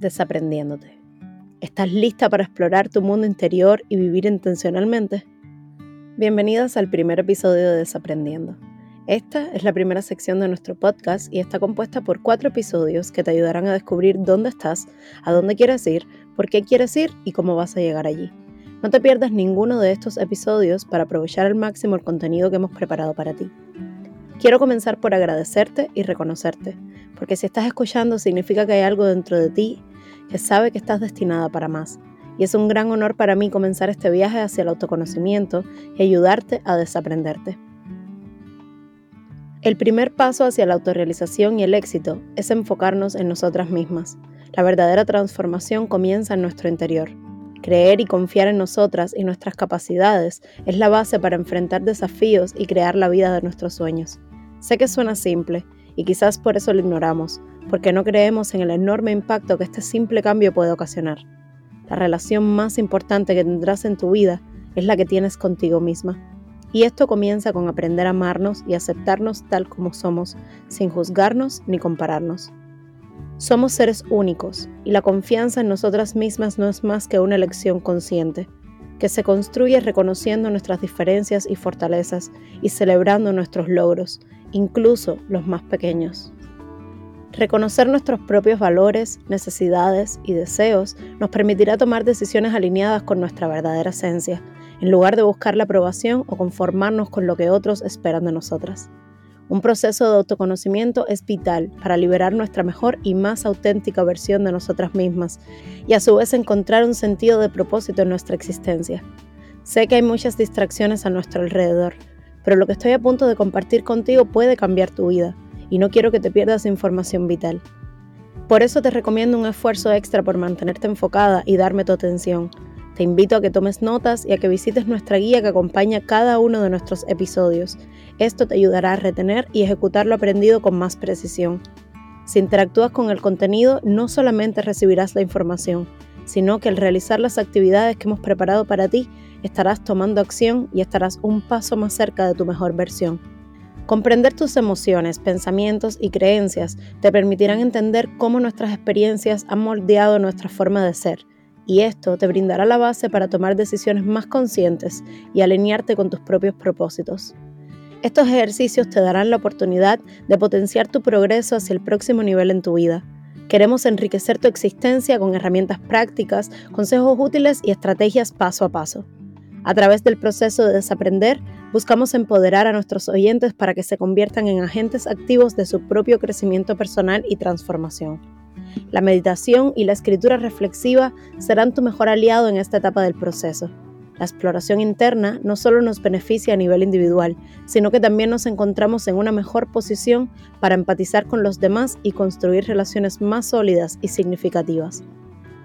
desaprendiéndote. ¿Estás lista para explorar tu mundo interior y vivir intencionalmente? Bienvenidas al primer episodio de Desaprendiendo. Esta es la primera sección de nuestro podcast y está compuesta por cuatro episodios que te ayudarán a descubrir dónde estás, a dónde quieres ir, por qué quieres ir y cómo vas a llegar allí. No te pierdas ninguno de estos episodios para aprovechar al máximo el contenido que hemos preparado para ti. Quiero comenzar por agradecerte y reconocerte, porque si estás escuchando significa que hay algo dentro de ti que sabe que estás destinada para más. Y es un gran honor para mí comenzar este viaje hacia el autoconocimiento y ayudarte a desaprenderte. El primer paso hacia la autorrealización y el éxito es enfocarnos en nosotras mismas. La verdadera transformación comienza en nuestro interior. Creer y confiar en nosotras y nuestras capacidades es la base para enfrentar desafíos y crear la vida de nuestros sueños. Sé que suena simple y quizás por eso lo ignoramos, porque no creemos en el enorme impacto que este simple cambio puede ocasionar. La relación más importante que tendrás en tu vida es la que tienes contigo misma. Y esto comienza con aprender a amarnos y aceptarnos tal como somos, sin juzgarnos ni compararnos. Somos seres únicos y la confianza en nosotras mismas no es más que una elección consciente, que se construye reconociendo nuestras diferencias y fortalezas y celebrando nuestros logros, incluso los más pequeños. Reconocer nuestros propios valores, necesidades y deseos nos permitirá tomar decisiones alineadas con nuestra verdadera esencia, en lugar de buscar la aprobación o conformarnos con lo que otros esperan de nosotras. Un proceso de autoconocimiento es vital para liberar nuestra mejor y más auténtica versión de nosotras mismas y a su vez encontrar un sentido de propósito en nuestra existencia. Sé que hay muchas distracciones a nuestro alrededor, pero lo que estoy a punto de compartir contigo puede cambiar tu vida y no quiero que te pierdas información vital. Por eso te recomiendo un esfuerzo extra por mantenerte enfocada y darme tu atención. Te invito a que tomes notas y a que visites nuestra guía que acompaña cada uno de nuestros episodios. Esto te ayudará a retener y ejecutar lo aprendido con más precisión. Si interactúas con el contenido, no solamente recibirás la información, sino que al realizar las actividades que hemos preparado para ti, estarás tomando acción y estarás un paso más cerca de tu mejor versión. Comprender tus emociones, pensamientos y creencias te permitirán entender cómo nuestras experiencias han moldeado nuestra forma de ser y esto te brindará la base para tomar decisiones más conscientes y alinearte con tus propios propósitos. Estos ejercicios te darán la oportunidad de potenciar tu progreso hacia el próximo nivel en tu vida. Queremos enriquecer tu existencia con herramientas prácticas, consejos útiles y estrategias paso a paso. A través del proceso de desaprender, buscamos empoderar a nuestros oyentes para que se conviertan en agentes activos de su propio crecimiento personal y transformación. La meditación y la escritura reflexiva serán tu mejor aliado en esta etapa del proceso. La exploración interna no solo nos beneficia a nivel individual, sino que también nos encontramos en una mejor posición para empatizar con los demás y construir relaciones más sólidas y significativas.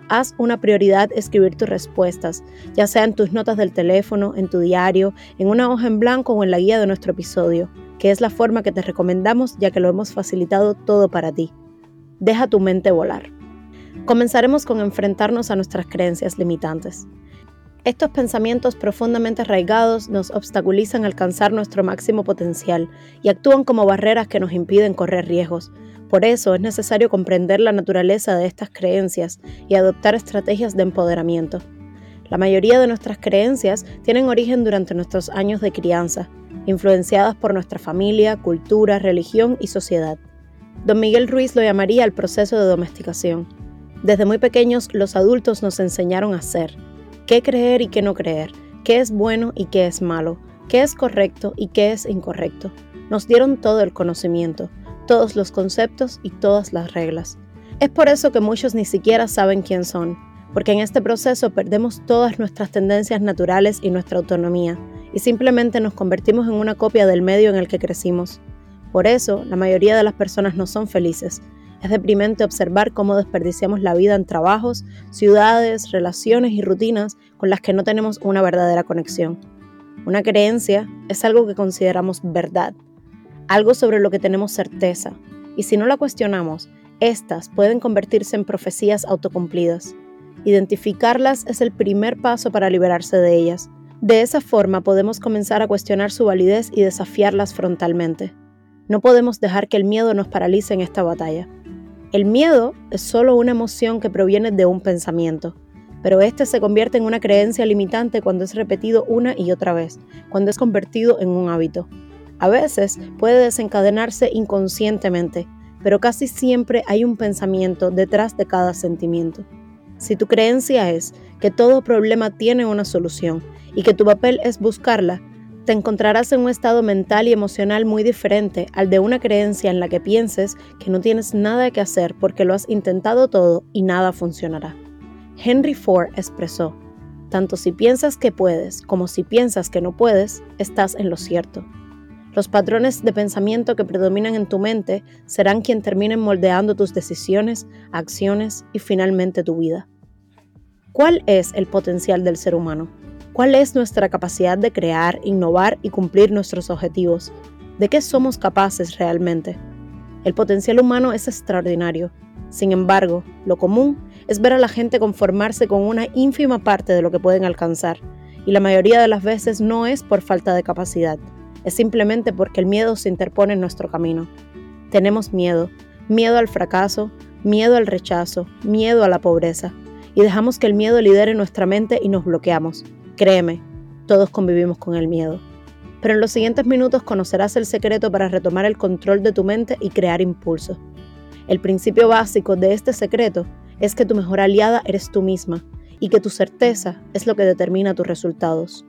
Haz una prioridad escribir tus respuestas, ya sea en tus notas del teléfono, en tu diario, en una hoja en blanco o en la guía de nuestro episodio, que es la forma que te recomendamos ya que lo hemos facilitado todo para ti. Deja tu mente volar. Comenzaremos con enfrentarnos a nuestras creencias limitantes. Estos pensamientos profundamente arraigados nos obstaculizan alcanzar nuestro máximo potencial y actúan como barreras que nos impiden correr riesgos. Por eso es necesario comprender la naturaleza de estas creencias y adoptar estrategias de empoderamiento. La mayoría de nuestras creencias tienen origen durante nuestros años de crianza, influenciadas por nuestra familia, cultura, religión y sociedad. Don Miguel Ruiz lo llamaría el proceso de domesticación. Desde muy pequeños los adultos nos enseñaron a ser, qué creer y qué no creer, qué es bueno y qué es malo, qué es correcto y qué es incorrecto. Nos dieron todo el conocimiento, todos los conceptos y todas las reglas. Es por eso que muchos ni siquiera saben quién son, porque en este proceso perdemos todas nuestras tendencias naturales y nuestra autonomía, y simplemente nos convertimos en una copia del medio en el que crecimos. Por eso, la mayoría de las personas no son felices. Es deprimente observar cómo desperdiciamos la vida en trabajos, ciudades, relaciones y rutinas con las que no tenemos una verdadera conexión. Una creencia es algo que consideramos verdad, algo sobre lo que tenemos certeza, y si no la cuestionamos, estas pueden convertirse en profecías autocumplidas. Identificarlas es el primer paso para liberarse de ellas. De esa forma podemos comenzar a cuestionar su validez y desafiarlas frontalmente. No podemos dejar que el miedo nos paralice en esta batalla. El miedo es solo una emoción que proviene de un pensamiento, pero este se convierte en una creencia limitante cuando es repetido una y otra vez, cuando es convertido en un hábito. A veces puede desencadenarse inconscientemente, pero casi siempre hay un pensamiento detrás de cada sentimiento. Si tu creencia es que todo problema tiene una solución y que tu papel es buscarla, te encontrarás en un estado mental y emocional muy diferente al de una creencia en la que pienses que no tienes nada que hacer porque lo has intentado todo y nada funcionará. Henry Ford expresó, tanto si piensas que puedes como si piensas que no puedes, estás en lo cierto. Los patrones de pensamiento que predominan en tu mente serán quien terminen moldeando tus decisiones, acciones y finalmente tu vida. ¿Cuál es el potencial del ser humano? ¿Cuál es nuestra capacidad de crear, innovar y cumplir nuestros objetivos? ¿De qué somos capaces realmente? El potencial humano es extraordinario. Sin embargo, lo común es ver a la gente conformarse con una ínfima parte de lo que pueden alcanzar, y la mayoría de las veces no es por falta de capacidad, es simplemente porque el miedo se interpone en nuestro camino. Tenemos miedo, miedo al fracaso, miedo al rechazo, miedo a la pobreza, y dejamos que el miedo lidere nuestra mente y nos bloqueamos. Créeme, todos convivimos con el miedo. Pero en los siguientes minutos conocerás el secreto para retomar el control de tu mente y crear impulso. El principio básico de este secreto es que tu mejor aliada eres tú misma y que tu certeza es lo que determina tus resultados.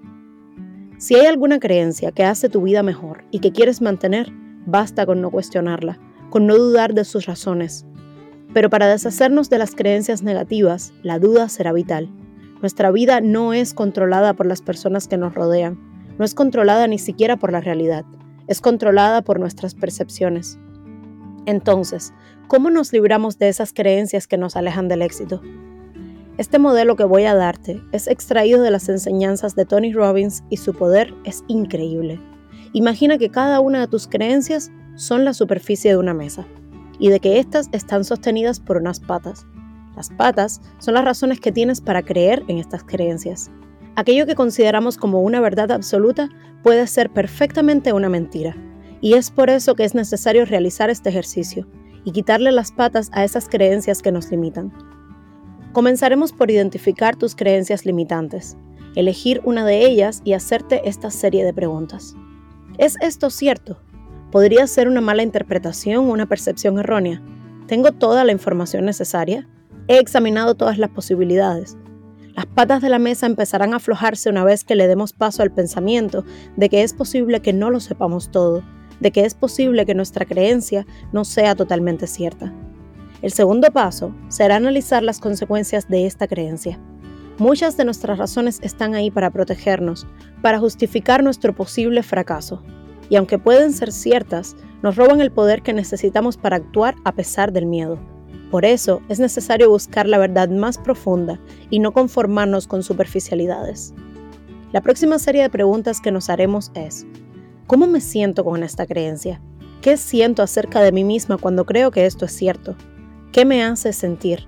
Si hay alguna creencia que hace tu vida mejor y que quieres mantener, basta con no cuestionarla, con no dudar de sus razones. Pero para deshacernos de las creencias negativas, la duda será vital. Nuestra vida no es controlada por las personas que nos rodean, no es controlada ni siquiera por la realidad, es controlada por nuestras percepciones. Entonces, ¿cómo nos libramos de esas creencias que nos alejan del éxito? Este modelo que voy a darte es extraído de las enseñanzas de Tony Robbins y su poder es increíble. Imagina que cada una de tus creencias son la superficie de una mesa y de que éstas están sostenidas por unas patas. Las patas son las razones que tienes para creer en estas creencias. Aquello que consideramos como una verdad absoluta puede ser perfectamente una mentira, y es por eso que es necesario realizar este ejercicio y quitarle las patas a esas creencias que nos limitan. Comenzaremos por identificar tus creencias limitantes, elegir una de ellas y hacerte esta serie de preguntas. ¿Es esto cierto? ¿Podría ser una mala interpretación o una percepción errónea? ¿Tengo toda la información necesaria? He examinado todas las posibilidades. Las patas de la mesa empezarán a aflojarse una vez que le demos paso al pensamiento de que es posible que no lo sepamos todo, de que es posible que nuestra creencia no sea totalmente cierta. El segundo paso será analizar las consecuencias de esta creencia. Muchas de nuestras razones están ahí para protegernos, para justificar nuestro posible fracaso. Y aunque pueden ser ciertas, nos roban el poder que necesitamos para actuar a pesar del miedo. Por eso es necesario buscar la verdad más profunda y no conformarnos con superficialidades. La próxima serie de preguntas que nos haremos es, ¿cómo me siento con esta creencia? ¿Qué siento acerca de mí misma cuando creo que esto es cierto? ¿Qué me hace sentir?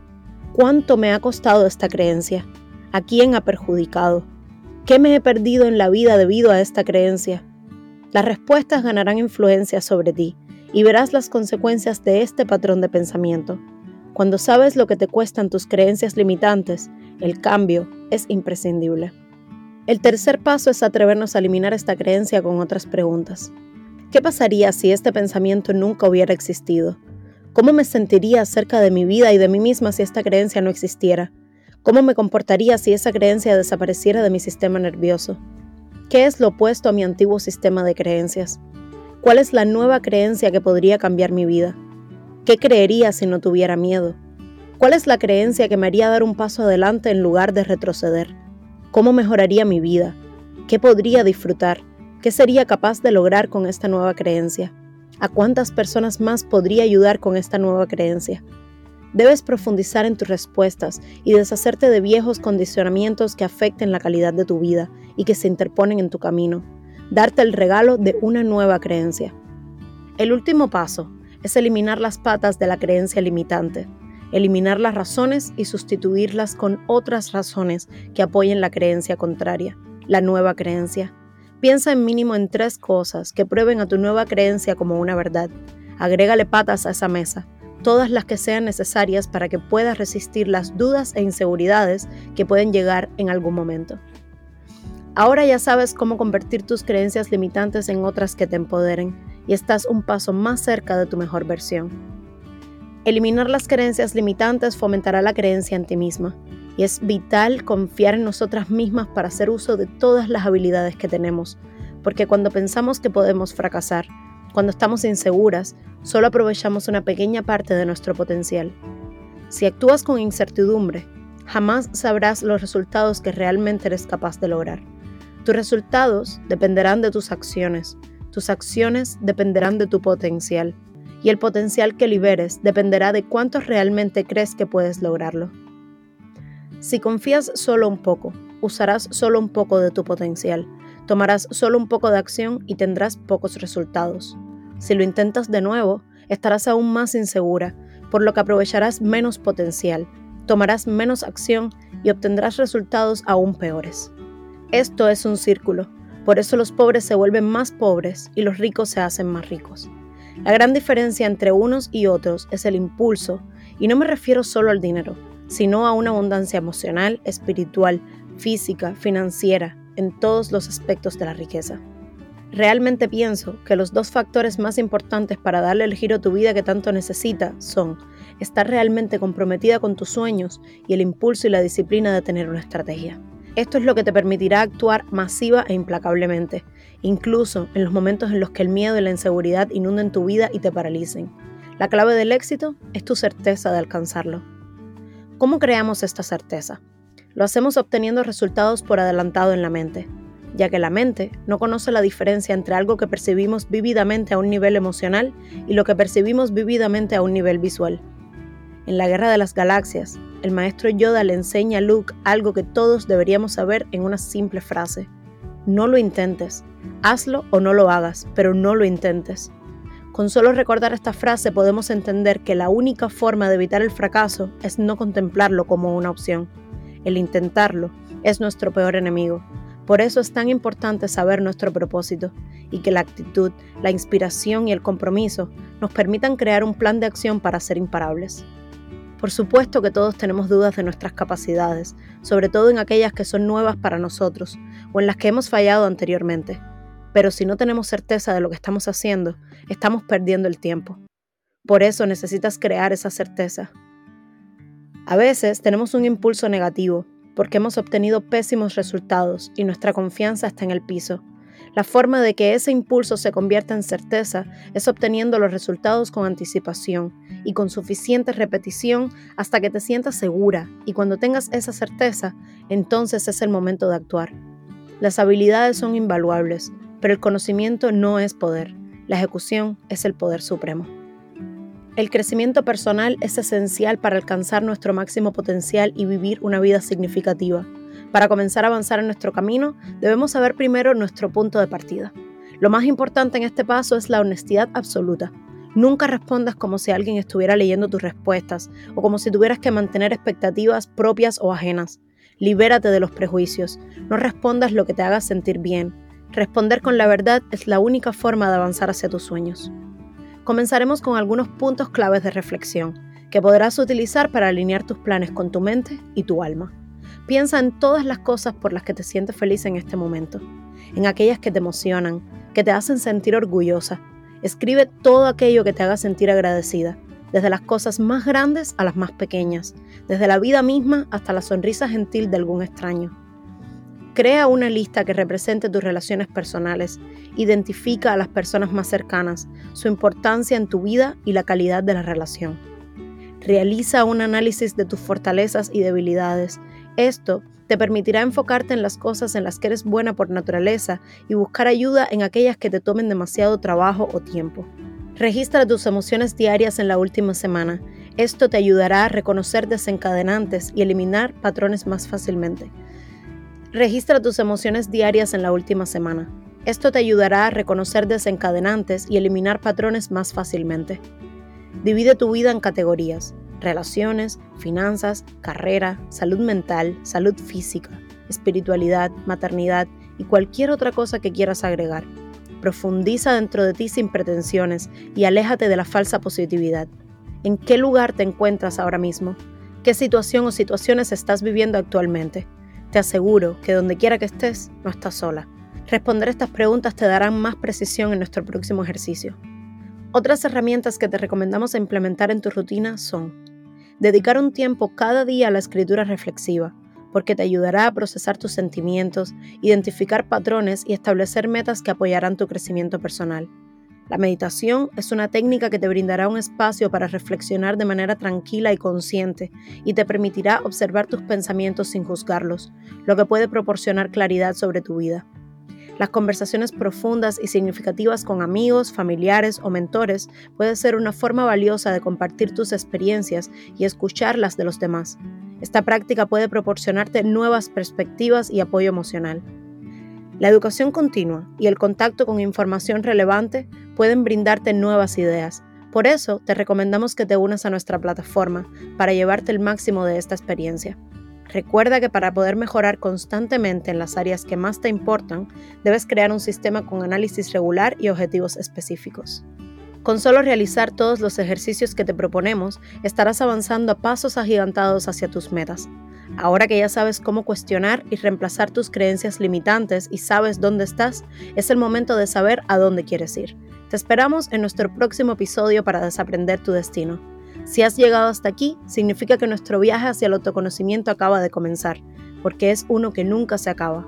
¿Cuánto me ha costado esta creencia? ¿A quién ha perjudicado? ¿Qué me he perdido en la vida debido a esta creencia? Las respuestas ganarán influencia sobre ti y verás las consecuencias de este patrón de pensamiento. Cuando sabes lo que te cuestan tus creencias limitantes, el cambio es imprescindible. El tercer paso es atrevernos a eliminar esta creencia con otras preguntas. ¿Qué pasaría si este pensamiento nunca hubiera existido? ¿Cómo me sentiría acerca de mi vida y de mí misma si esta creencia no existiera? ¿Cómo me comportaría si esa creencia desapareciera de mi sistema nervioso? ¿Qué es lo opuesto a mi antiguo sistema de creencias? ¿Cuál es la nueva creencia que podría cambiar mi vida? ¿Qué creería si no tuviera miedo? ¿Cuál es la creencia que me haría dar un paso adelante en lugar de retroceder? ¿Cómo mejoraría mi vida? ¿Qué podría disfrutar? ¿Qué sería capaz de lograr con esta nueva creencia? ¿A cuántas personas más podría ayudar con esta nueva creencia? Debes profundizar en tus respuestas y deshacerte de viejos condicionamientos que afecten la calidad de tu vida y que se interponen en tu camino. Darte el regalo de una nueva creencia. El último paso es eliminar las patas de la creencia limitante, eliminar las razones y sustituirlas con otras razones que apoyen la creencia contraria, la nueva creencia. Piensa en mínimo en tres cosas que prueben a tu nueva creencia como una verdad. Agrégale patas a esa mesa. todas las que sean necesarias para que puedas resistir las dudas e inseguridades que pueden llegar en algún momento. Ahora ya sabes cómo convertir tus creencias limitantes en otras que te empoderen y estás un paso más cerca de tu mejor versión. Eliminar las creencias limitantes fomentará la creencia en ti misma y es vital confiar en nosotras mismas para hacer uso de todas las habilidades que tenemos, porque cuando pensamos que podemos fracasar, cuando estamos inseguras, solo aprovechamos una pequeña parte de nuestro potencial. Si actúas con incertidumbre, jamás sabrás los resultados que realmente eres capaz de lograr. Tus resultados dependerán de tus acciones, tus acciones dependerán de tu potencial, y el potencial que liberes dependerá de cuánto realmente crees que puedes lograrlo. Si confías solo un poco, usarás solo un poco de tu potencial, tomarás solo un poco de acción y tendrás pocos resultados. Si lo intentas de nuevo, estarás aún más insegura, por lo que aprovecharás menos potencial, tomarás menos acción y obtendrás resultados aún peores. Esto es un círculo, por eso los pobres se vuelven más pobres y los ricos se hacen más ricos. La gran diferencia entre unos y otros es el impulso, y no me refiero solo al dinero, sino a una abundancia emocional, espiritual, física, financiera, en todos los aspectos de la riqueza. Realmente pienso que los dos factores más importantes para darle el giro a tu vida que tanto necesita son estar realmente comprometida con tus sueños y el impulso y la disciplina de tener una estrategia. Esto es lo que te permitirá actuar masiva e implacablemente, incluso en los momentos en los que el miedo y la inseguridad inunden tu vida y te paralicen. La clave del éxito es tu certeza de alcanzarlo. ¿Cómo creamos esta certeza? Lo hacemos obteniendo resultados por adelantado en la mente, ya que la mente no conoce la diferencia entre algo que percibimos vívidamente a un nivel emocional y lo que percibimos vívidamente a un nivel visual. En la Guerra de las Galaxias, el maestro Yoda le enseña a Luke algo que todos deberíamos saber en una simple frase. No lo intentes. Hazlo o no lo hagas, pero no lo intentes. Con solo recordar esta frase podemos entender que la única forma de evitar el fracaso es no contemplarlo como una opción. El intentarlo es nuestro peor enemigo. Por eso es tan importante saber nuestro propósito y que la actitud, la inspiración y el compromiso nos permitan crear un plan de acción para ser imparables. Por supuesto que todos tenemos dudas de nuestras capacidades, sobre todo en aquellas que son nuevas para nosotros o en las que hemos fallado anteriormente. Pero si no tenemos certeza de lo que estamos haciendo, estamos perdiendo el tiempo. Por eso necesitas crear esa certeza. A veces tenemos un impulso negativo porque hemos obtenido pésimos resultados y nuestra confianza está en el piso la forma de que ese impulso se convierta en certeza es obteniendo los resultados con anticipación y con suficiente repetición hasta que te sientas segura y cuando tengas esa certeza, entonces es el momento de actuar. Las habilidades son invaluables, pero el conocimiento no es poder. La ejecución es el poder supremo. El crecimiento personal es esencial para alcanzar nuestro máximo potencial y vivir una vida significativa. Para comenzar a avanzar en nuestro camino, debemos saber primero nuestro punto de partida. Lo más importante en este paso es la honestidad absoluta. Nunca respondas como si alguien estuviera leyendo tus respuestas o como si tuvieras que mantener expectativas propias o ajenas. Libérate de los prejuicios. No respondas lo que te haga sentir bien. Responder con la verdad es la única forma de avanzar hacia tus sueños. Comenzaremos con algunos puntos claves de reflexión que podrás utilizar para alinear tus planes con tu mente y tu alma. Piensa en todas las cosas por las que te sientes feliz en este momento, en aquellas que te emocionan, que te hacen sentir orgullosa. Escribe todo aquello que te haga sentir agradecida, desde las cosas más grandes a las más pequeñas, desde la vida misma hasta la sonrisa gentil de algún extraño. Crea una lista que represente tus relaciones personales, identifica a las personas más cercanas, su importancia en tu vida y la calidad de la relación. Realiza un análisis de tus fortalezas y debilidades esto te permitirá enfocarte en las cosas en las que eres buena por naturaleza y buscar ayuda en aquellas que te tomen demasiado trabajo o tiempo. Registra tus emociones diarias en la última semana. Esto te ayudará a reconocer desencadenantes y eliminar patrones más fácilmente. Registra tus emociones diarias en la última semana. Esto te ayudará a reconocer desencadenantes y eliminar patrones más fácilmente. Divide tu vida en categorías relaciones, finanzas, carrera, salud mental, salud física, espiritualidad, maternidad y cualquier otra cosa que quieras agregar. Profundiza dentro de ti sin pretensiones y aléjate de la falsa positividad. ¿En qué lugar te encuentras ahora mismo? ¿Qué situación o situaciones estás viviendo actualmente? Te aseguro que donde quiera que estés, no estás sola. Responder estas preguntas te darán más precisión en nuestro próximo ejercicio. Otras herramientas que te recomendamos implementar en tu rutina son dedicar un tiempo cada día a la escritura reflexiva, porque te ayudará a procesar tus sentimientos, identificar patrones y establecer metas que apoyarán tu crecimiento personal. La meditación es una técnica que te brindará un espacio para reflexionar de manera tranquila y consciente y te permitirá observar tus pensamientos sin juzgarlos, lo que puede proporcionar claridad sobre tu vida. Las conversaciones profundas y significativas con amigos, familiares o mentores puede ser una forma valiosa de compartir tus experiencias y escuchar las de los demás. Esta práctica puede proporcionarte nuevas perspectivas y apoyo emocional. La educación continua y el contacto con información relevante pueden brindarte nuevas ideas. Por eso te recomendamos que te unas a nuestra plataforma para llevarte el máximo de esta experiencia. Recuerda que para poder mejorar constantemente en las áreas que más te importan, debes crear un sistema con análisis regular y objetivos específicos. Con solo realizar todos los ejercicios que te proponemos, estarás avanzando a pasos agigantados hacia tus metas. Ahora que ya sabes cómo cuestionar y reemplazar tus creencias limitantes y sabes dónde estás, es el momento de saber a dónde quieres ir. Te esperamos en nuestro próximo episodio para desaprender tu destino. Si has llegado hasta aquí, significa que nuestro viaje hacia el autoconocimiento acaba de comenzar, porque es uno que nunca se acaba.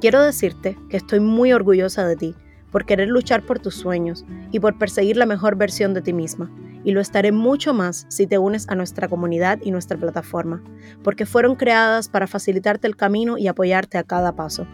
Quiero decirte que estoy muy orgullosa de ti, por querer luchar por tus sueños y por perseguir la mejor versión de ti misma. Y lo estaré mucho más si te unes a nuestra comunidad y nuestra plataforma, porque fueron creadas para facilitarte el camino y apoyarte a cada paso.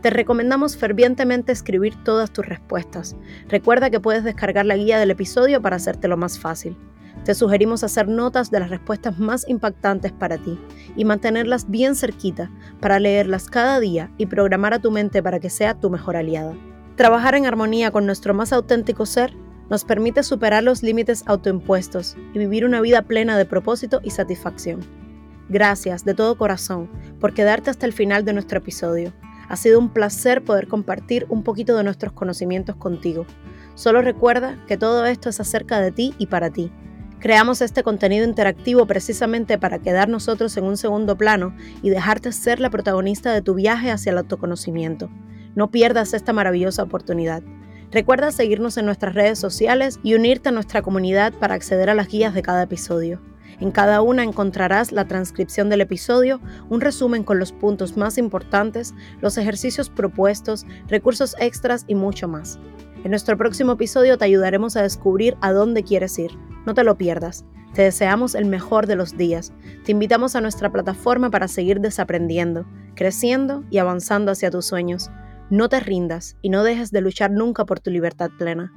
Te recomendamos fervientemente escribir todas tus respuestas. Recuerda que puedes descargar la guía del episodio para hacértelo más fácil. Te sugerimos hacer notas de las respuestas más impactantes para ti y mantenerlas bien cerquita para leerlas cada día y programar a tu mente para que sea tu mejor aliada. Trabajar en armonía con nuestro más auténtico ser nos permite superar los límites autoimpuestos y vivir una vida plena de propósito y satisfacción. Gracias de todo corazón por quedarte hasta el final de nuestro episodio. Ha sido un placer poder compartir un poquito de nuestros conocimientos contigo. Solo recuerda que todo esto es acerca de ti y para ti Creamos este contenido interactivo precisamente para quedar nosotros en un segundo plano y dejarte ser la protagonista de tu viaje hacia el autoconocimiento. No pierdas esta maravillosa oportunidad. Recuerda seguirnos en nuestras redes sociales y unirte a nuestra comunidad para acceder a las guías de cada episodio. En cada una encontrarás la transcripción del episodio, un resumen con los puntos más importantes, los ejercicios propuestos, recursos extras y mucho más. En nuestro próximo episodio te ayudaremos a descubrir a dónde quieres ir. No te lo pierdas. Te deseamos el mejor de los días. Te invitamos a nuestra plataforma para seguir desaprendiendo, creciendo y avanzando hacia tus sueños. No te rindas y no dejes de luchar nunca por tu libertad plena.